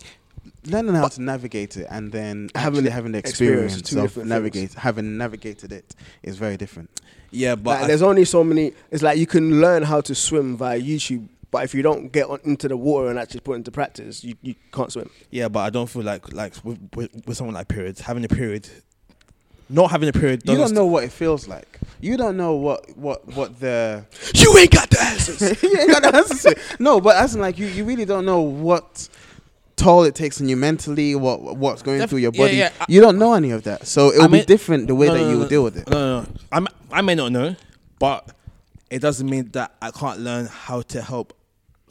learning how to navigate it and then
Having
having having the
experience,
experience
two
of
different
navigate having navigated it is very different.
Yeah, but
like, there's only so many. It's like you can learn how to swim via YouTube, but if you don't get on, into the water and actually put into practice, you, you can't swim.
yeah, but I don't feel like like with, with, with someone like periods having a period, not having a period.
You
doesn't
don't know what it feels like. You don't know what what what the
You ain't got the answers.
you ain't got the answers to it. No, but as in like you, you really don't know what toll it takes on you mentally, what what's going
Def-
through your body.
yeah, I-
you don't know any of that. So it'll
I
be
mean-
different the way
No,
that
no,
you
no,
will deal with it.
No, no, no. I m- I may not know, but it doesn't mean that I can't learn how to help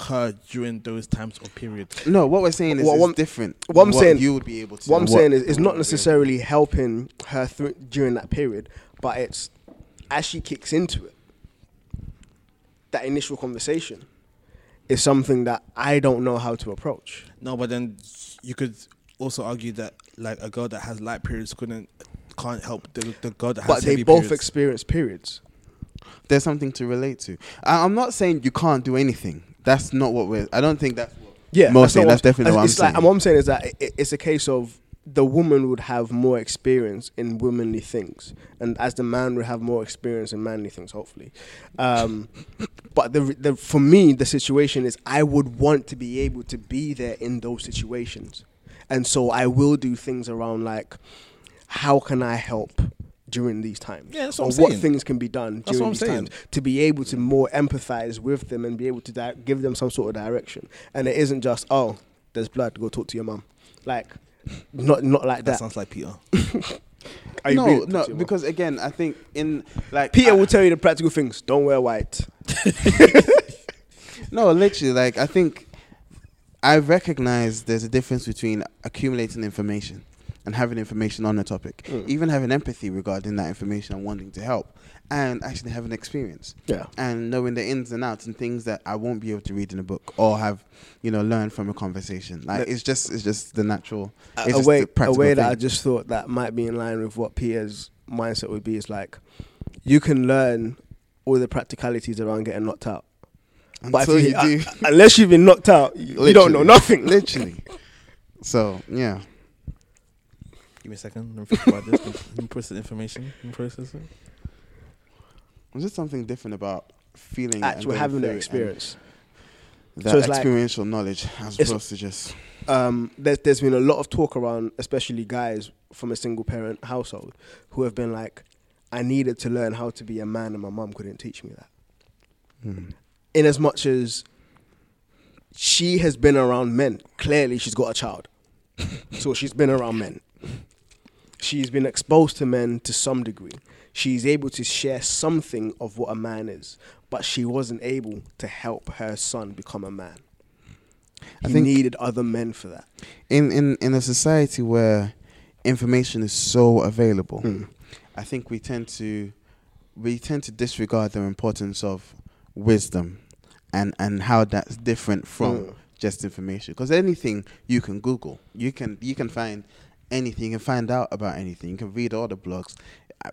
her during those times of period.
No, what we're saying is
What-
it's
what-
different.
what I'm saying-
you would be able to.
What I'm
and
saying is, it's not
would be able to.
necessarily helping her through during that period, but it's as she kicks into it. That initial conversation is something that I don't know how to approach.
No, but then you could also argue that like a girl that has light periods couldn't can't help the, the girl that has
But they both
periods.
experience periods.
There's something to relate to. I, I'm not saying you can't do anything. That's not what we're. I don't think that's what.
Yeah,
Mostly, that's definitely what I'm
it's like,
saying.
what I'm saying is that it, it's a case of the woman would have more experience in womanly things, and as the man would have more experience in manly things, hopefully. Um, but the, the for me, the situation is I would want to be able to be there in those situations, and so I will do things around like, how can I help? During these times,
Yeah, that's
or
what I'm
what
saying.
things can be done
That's
during these
saying.
times to be able to more empathize with them and be able to di- give them some sort of direction. And it isn't just oh, there's blood, go talk to your mum. Like, not not like
that
that.
sounds like Peter.
Are you
no,
really
no,
to your
because again, I think in like
Peter
I-
will tell you the practical things. Don't wear white.
No, literally, like I think I recognize there's a difference between accumulating information and having information on a topic,
Mm.
even having empathy regarding that information and wanting to help, and actually having experience
Yeah.
and knowing the ins and outs and things that I won't be able to read in a book or have, you know, learned from a conversation. Like it's just it's just the natural.
A,
it's
a way,
the
a way that
thing.
I just thought that might be in line with what Peter's mindset would be is like, you can learn all the practicalities around getting knocked out. But
Until
if
you,
you,
do,
uh, unless you've been knocked out, you you don't know nothing.
literally. So yeah,
Give me a second. Let me think about this. Let me process information. Let me process it.
there's just something different about feeling and
Actually having
through
the
it and
experience.
that
So it's like-
experiential knowledge as
It's-
opposed to just
um, there's there's been a lot of talk around, especially guys from a single parent household, who have been like, I needed to learn how to be a man, and my mum couldn't teach me that.
Mm.
In as much as she has been around men, clearly she's got a child, so she's been around men. She's been exposed to men to some degree. She's able to share something of what a man is, but she wasn't able to help her son become a man.
I
He
think-
needed other men for that.
In in in a society where information is so available,
Mm.
I think we tend to we tend to disregard the importance of wisdom and and how that's different from
Mm.
just information. Because anything you can Google, you can you can find anything, you can find out about anything. You can read all the blogs,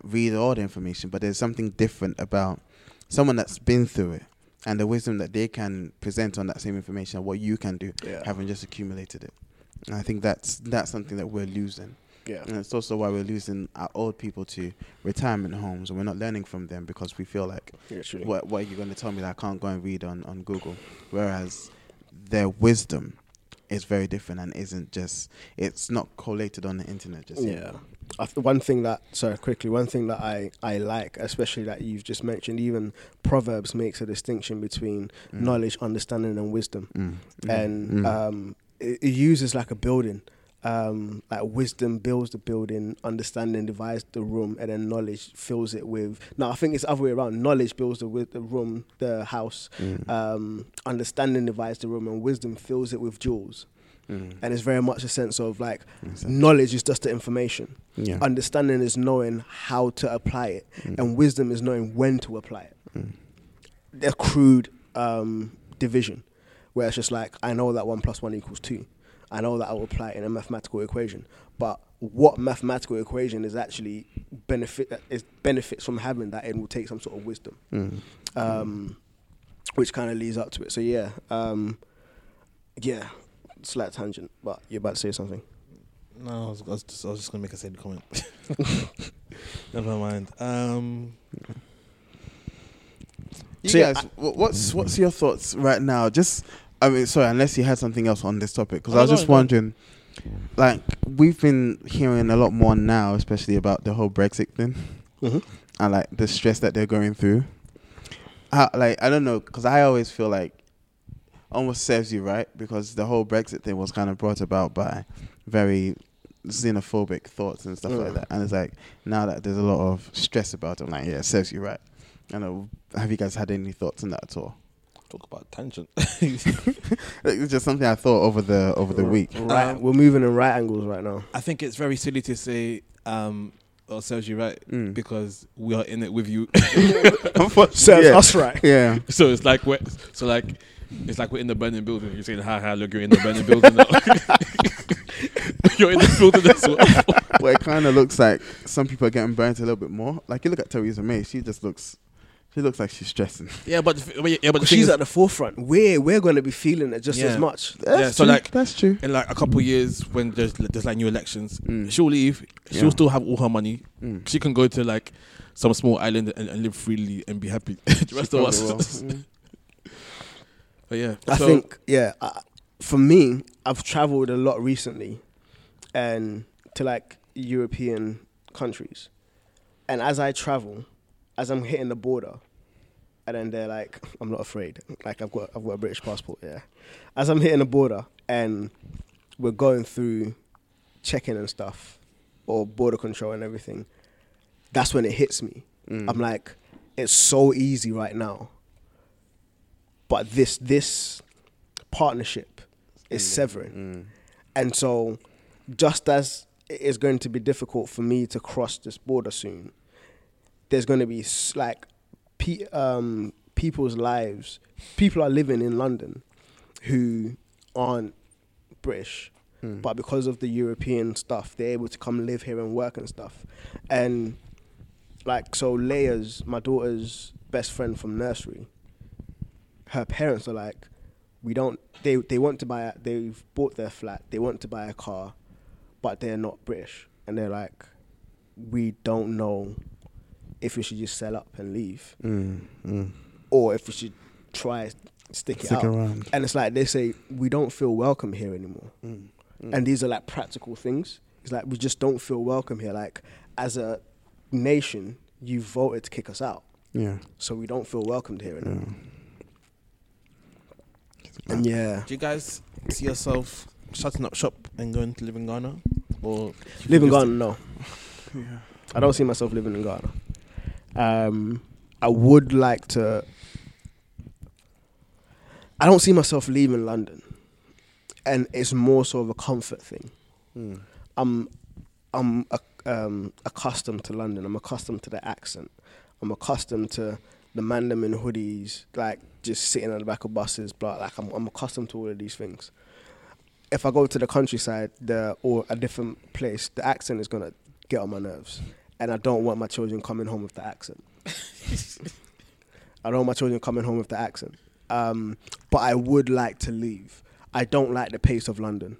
read all the information, but there's something different about someone that's been through it and the wisdom that they can present on that same information, what you can do,
Yeah.
having just accumulated it. And I think that's that's something that we're losing.
Yeah.
And it's also why we're losing our old people to retirement homes and we're not learning from them because we feel like
Yeah,
what what are you going to tell me that I can't go and read on, on Google? Whereas their wisdom is very different and isn't just it's not collated on the internet just yet.
Yeah. I th- one thing that sorry quickly one thing that I, I like especially that you've just mentioned even proverbs makes a distinction between
Mm.
knowledge understanding and wisdom
Mm. Mm.
and
Mm.
um, it, it uses like a building um, like wisdom builds the building understanding divides the room and then knowledge fills it with no I think it's the other way around knowledge builds the, the room the house
Mm.
um, understanding divides the room and wisdom fills it with jewels
Mm.
and it's very much a sense of like
Exactly.
knowledge is just the information
yeah.
understanding is knowing how to apply it
Mm.
and wisdom is knowing when to apply it
Mm.
a crude um, division where it's just like i know that 1 plus 1 equals 2 i know that i will apply it in a mathematical equation but what mathematical equation is actually benefit is benefits from having that it will take some sort of wisdom
Mm.
um, which kind of leads up to it so yeah um, yeah slight tangent but you're about to say something
No, I was, I was just, I was just gonna make a sad comment. Never mind. Um,
You
So, yeah,
guys, wh- what's what's your thoughts right now? Just, I mean, sorry, unless you had something else on this topic, because
Oh,
I was just wondering, like, we've been hearing a lot more now, especially about the whole Brexit thing,
Mhm.
and like the stress that they're going through. How, like, I don't know, because I always feel like almost serves you right because the whole Brexit thing was kind of brought about by very xenophobic thoughts and stuff like
Mm.
that, and it's like now that there's a lot of stress about it, I'm like, yeah, it serves you right. I know. Have you guys had any thoughts on that at all?
Talk about tangent.
It's just something I thought over the over the week.
right
Um,
we're moving in right angles right now
I think it's very silly to say, um, or serves you right
Mm.
because we are in it with you.
serves
yeah.
us right
Yeah,
so it's like we're so like it's like we're in the burning building. You're saying, "Ha ha! Look, you're in the burning building you're in the building as well."
but it kind of looks like some people are getting burnt a little bit more. Like you look at Theresa May, she just looks, she looks like she's stressing.
Yeah, but the f- yeah, but the thing
she's
is,
at the forefront we're we're going to be feeling it just
Yeah.
as much
Yeah, so
true.
like-
that's true.
in like a couple of years when there's there's like new elections,
Mm.
she'll leave. She'll
Yeah.
still have all her money.
Mm.
She can go to like some small island and, and live freely and be happy. the rest of us.
will. Mm.
But yeah,
I
so-
think, yeah. I, for me, I've traveled a lot recently, and to like European countries, and as I travel, as I'm hitting the border, and then they're like, I'm not afraid. Like I've got, I've got a British passport. Yeah. As I'm hitting the border, and we're going through checking and stuff, or border control and everything. That's when it hits me.
Mm.
I'm like, it's so easy right now. But this this partnership is severing.
Mm.
And so just as it is going to be difficult for me to cross this border soon, there's going to be like pe- um, people's lives. People are living in London who aren't British,
Mm.
but because of the European stuff, they're able to come live here and work and stuff. And like so, Leia's my daughter's best friend from nursery. Her parents are like, we don't. They they want to buy. A, they've bought their flat. They want to buy a car, but they're not British, and they're like, we don't know if we should just sell up and leave,
Mm. Mm.
or if we should try stick it
Stick
out.
around.
And it's like they say we don't feel welcome here anymore.
Mm.
And these are like practical things. It's like we just don't feel welcome here. Like as a nation, you voted to kick us out,
Yeah.
so we don't feel welcomed here.
Yeah.
And yeah,
Do you guys see yourself shutting up shop and going to live in Ghana, or
live in Ghana, no.
Yeah.
I don't see myself living in Ghana. Um, I would like to. I don't see myself leaving London, and it's more sort of a comfort thing.
Mm.
I'm, I'm um, accustomed to London. I'm accustomed to the accent. I'm accustomed to the man them in hoodies, like just sitting on the back of buses. Blah. Like I'm, I'm accustomed to all of these things. If I go to the countryside, the or a different place, the accent is gonna get on my nerves, and I don't want my children coming home with the accent. I don't want my children coming home with the accent. Um, but I would like to leave. I don't like the pace of London.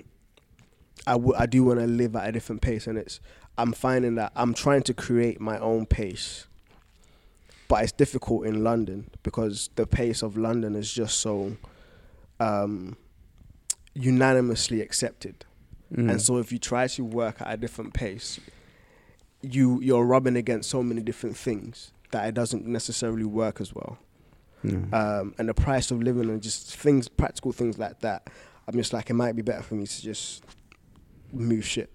I do want to live at a different pace, and it's I'm finding that I'm trying to create my own pace, but it's difficult in London because the pace of London is just so um, unanimously accepted,
Mm.
and so if you try to work at a different pace, you you're rubbing against so many different things that it doesn't necessarily work as well
Yeah.
um, and the price of living and just things, practical things like that. I'm just like, it might be better for me to just move shit.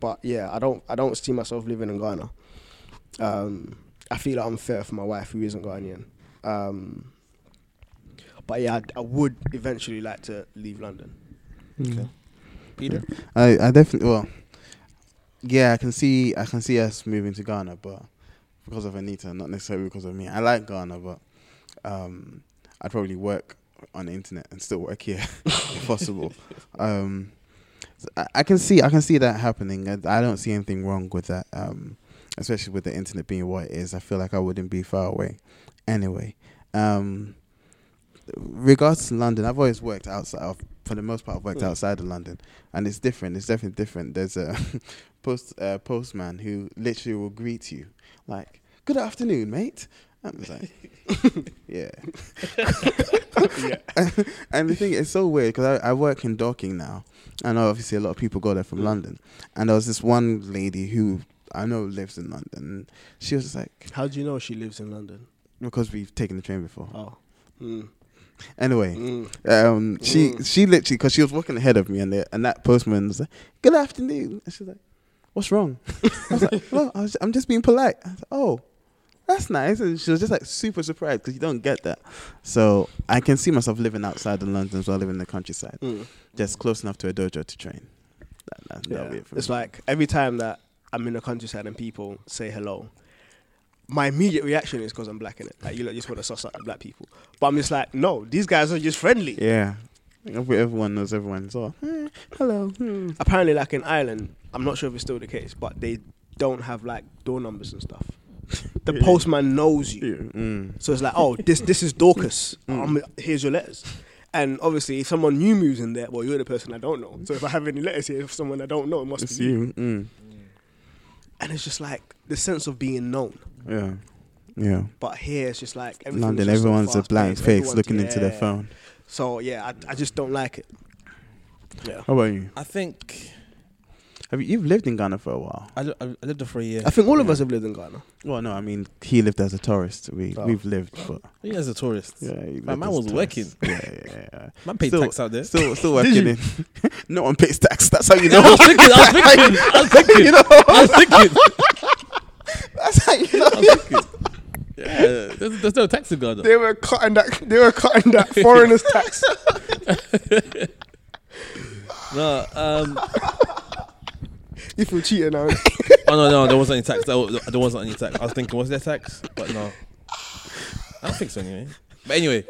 But yeah, I don't, I don't see myself living in Ghana. Um, I feel like unfair for my wife who isn't Ghanaian. Um, but yeah, I, I would eventually like to leave London.
Okay.
Peter?
I, I definitely well yeah I can see I can see us moving to Ghana but because of Anita not necessarily because of me. I like Ghana but um I'd probably work on the internet and still work here if possible. Um so I, I can see I can see that happening. I, I don't see anything wrong with that um especially with the internet being what it is. I feel like I wouldn't be far away anyway. Um regards to London, I've always worked outside. Of, for the most part, I've worked
Mm.
outside of London, and it's different. It's definitely different. There's a post uh, postman who literally will greet you like, "Good afternoon, mate." I'm like, yeah. and the thing is so weird because I, I work in Dorking now, and obviously a lot of people go there from
Mm.
London. And there was this one lady who I know lives in London. She was like,
How do you know she lives in London?
because we've taken the train before.
Oh, mm.
Anyway,
Mm.
um, she
Mm.
she literally because she was walking ahead of me, and the, and that postman was like, "Good afternoon." And she's like, "What's wrong?" I was like, "Well, I was, I'm just being polite." Like, "Oh, that's nice." And she was just like super surprised because you don't get that. So I can see myself living outside of London as well, living in the countryside,
Mm.
just close enough to a dojo to train. That, that, that'll be
Yeah.
it for
It's
me.
like every time that I'm in the countryside and people say hello, my immediate reaction is because I'm black in it. Like you just want to suss out the black people. But I'm just like, no, these guys are just friendly.
yeah. Everyone knows everyone. So, eh, hello. hmm.
Apparently, like in Ireland, I'm not sure if it's still the case, but they don't have like door numbers and stuff. The
Yeah.
postman knows you.
Mm.
So it's like, oh, this this is Dorcas.
Mm.
Here's your letters. And obviously, if someone new moves in there, well, you're the person I don't know. So if I have any letters here for someone I don't know, it must
It's
be you.
you. Mm.
And it's just like the sense of being known.
Yeah. Yeah.
But here it's just like
London,
just so
everyone's a
fast-paced,
blank face
everyone's-
looking into their phone.
So yeah, I, I just don't like it. Yeah,
How about you?
I think
Have you you've lived in Ghana for a while?
I, li- I lived there for a year.
I think all of us have lived in Ghana.
Well, no, I mean he lived as a tourist. We
Oh.
we've lived, but
Yeah, as a tourist.
yeah, he
My
lived
man
as a
was
tourist.
working.
Yeah, yeah, yeah.
Man paid
Still-
tax out there.
Still, still working in. no one pays tax. That's how you
I
know.
was thinking, I was thinking, I was thinking,
you know.
I was thinking.
That's how you know.
I was thinking. Yeah, there's, there's no tax in Ghana.
They were cutting that. They were cutting that foreigners tax.
No, um,
You feel cheated now.
oh no, no, there wasn't any tax. There there wasn't any tax. I was thinking, was there tax? But no, I don't think so anyway. But anyway,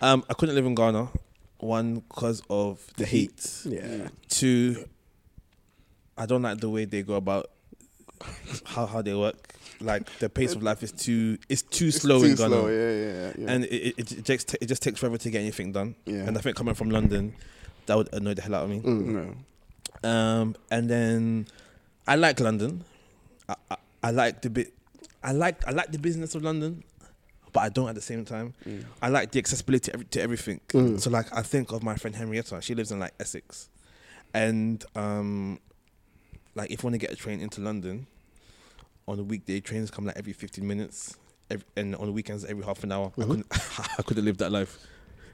um, I couldn't live in Ghana. One, because of the,
The
heat.
heat. Yeah.
Two, I don't like the way they go about how how they work. Like the pace of life is too it's too slow
Too
in Ghana.
slow, Yeah, yeah, yeah.
and it, it, it just ta- it just takes forever to get anything done.
Yeah.
And I think coming from London, that would annoy the hell out of me.
Mm.
no.
Um, and then I like London. I, I, I like the bit. I like I like the business of London, but I don't at the same time.
Mm.
I like the accessibility to, every, to everything.
Mm.
So like I think of my friend Henrietta. She lives in like Essex, and um, like if you want to get a train into London, on the weekday trains come like every 15 minutes, every, and on the weekends every half an hour. I
Mhm.
couldn't, I couldn't live that life.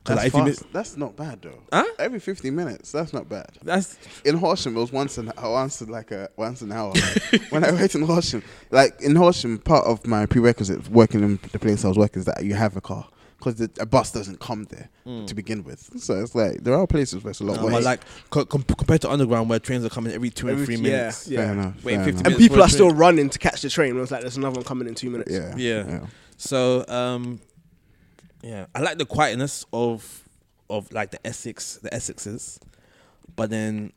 'Cause,
That's,
like, if you miss-
that's not bad though.
Huh?
Every 15 minutes, that's not bad.
that's
In Horsham, it was once an once like a once an hour. when I worked in Horsham, like in Horsham, part of my prerequisite for working in the place I was working is that you have a car because a bus doesn't come there
Mm.
to begin with. So it's like there are places where it's a lot
No,
worse.
but like co- com- compared to underground where trains are coming every two and three
yeah,
minutes.
yeah.
Fair enough.
Wait,
fair
50
enough.
And people
for a
are still running to catch the train. It was like, there's another one coming in two minutes.
Yeah.
Yeah. So um, yeah, I like the quietness of of like the Essex, the Essexes, but then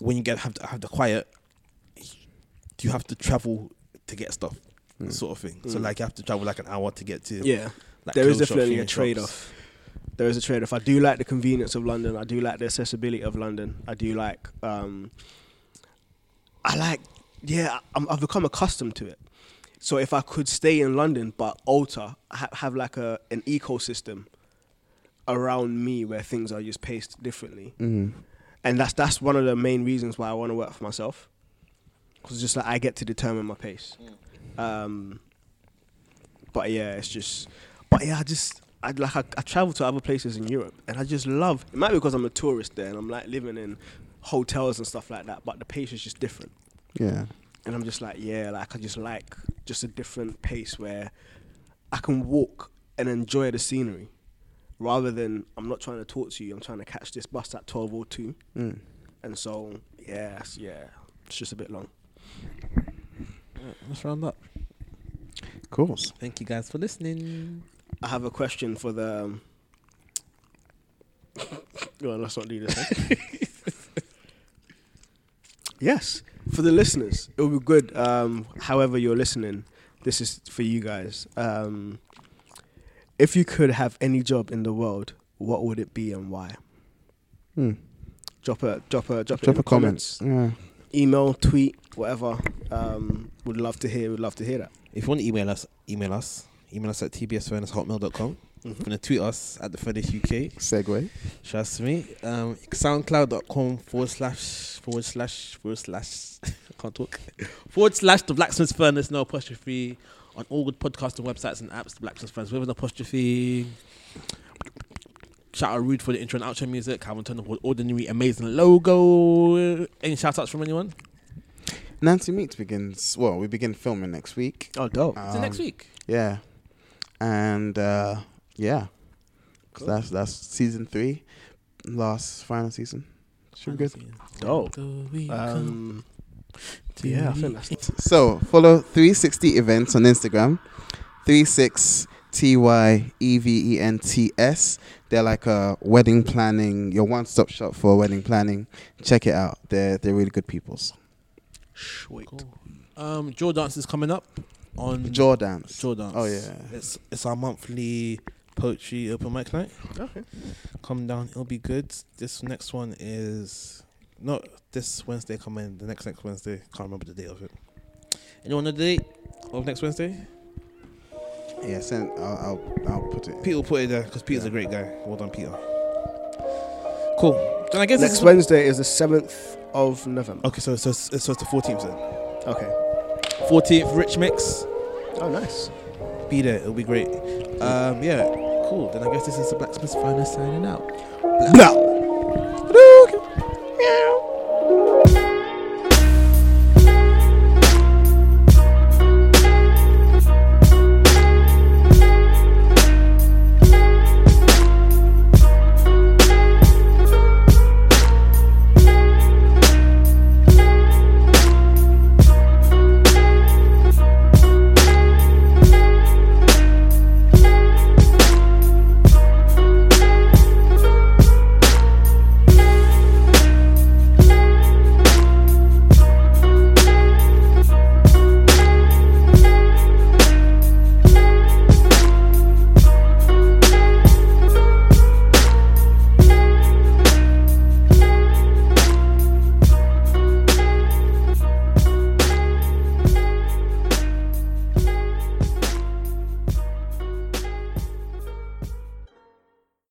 when you get have to have the quiet, do you have to travel to get stuff,
Mm.
sort of thing. So
Mm.
like you have to travel like an hour to get to.
Yeah.
like,
there is definitely a trade off. There is a trade off. I do like the convenience of London. I do like the accessibility of London. I do like. Um, I like. Yeah, I'm, I've become accustomed to it. So if I could stay in London but alter, ha- have like a an ecosystem around me where things are just paced differently,
Mm.
and that's that's one of the main reasons why I want to work for myself. Because just like I get to determine my pace. Um, but yeah, it's just. But yeah, I just I like I, I travel to other places in Europe, and I just love. It might be because I'm a tourist there, and I'm like living in hotels and stuff like that. But the pace is just different,
Yeah.
and I'm just like, yeah, like I just like just a different pace where I can walk and enjoy the scenery, rather than I'm not trying to talk to you. I'm trying to catch this bus at twelve or two,
Mm.
and so yeah, it's- yeah, it's just a bit long.
Yeah, let's round up.
Cool.
Thank you guys for listening.
I have a question for the. Um, well, let's not do this. yes, for the listeners, it will be good. Um, however, you're listening, this is for you guys. Um, if you could have any job in the world, what would it be and why?
Mm.
Drop a drop a drop,
Drop a comment.
comments.
Yeah.
Email, tweet, whatever. Um, would love to hear. Would love to hear that.
If you want to email us, email us. Email us at tbsfurnace.hotmail.com. Want to tweet us at the Furnace UK.
Segue.
Trust me. Um, SoundCloud.com forward slash forward slash forward slash I can't talk forward slash the Blacksmith's Furnace no apostrophe on all good podcasting websites and apps. The Blacksmith's Furnace with an apostrophe. Shout out Rude for the intro and outro music. Calvin Turner for the ordinary amazing logo. Any shout outs from anyone?
Nancy Meets begins. Well, we begin filming next week.
Oh, dope.
It next
Um,
week?
Yeah. And uh, yeah, 'Cause
Cool.
that's that's season three, last final season. Should be good.
Dope.
Um,
yeah, I think that's
So follow 360 events on Instagram. 36 T Y E V E N T S. They're like a wedding planning, your one stop shop for wedding planning. Check it out. They're they're really good peoples.
sweet.
Cool. Um, Jawdance is coming up on
Jordans.
Jawdance.
Oh, yeah.
it's it's our monthly poetry open mic night.
Okay.
Come down, it'll be good. This next one is not this Wednesday coming. The next next Wednesday, can't remember the date of it. Anyone know the date of next Wednesday?
Yeah, send. I'll I'll, I'll put it.
Peter will put it there because Peter's a great guy. Well done, Peter. Cool. Then I guess
Next Wednesday is the seventh of November.
Okay, so so so it's the fourteenth then.
Okay.
Fourteenth, Rich Mix.
Oh, nice.
Be there. It'll be great. Um, yeah. Cool. Then I guess this is the Blacksmith's Furnace signing out.
No.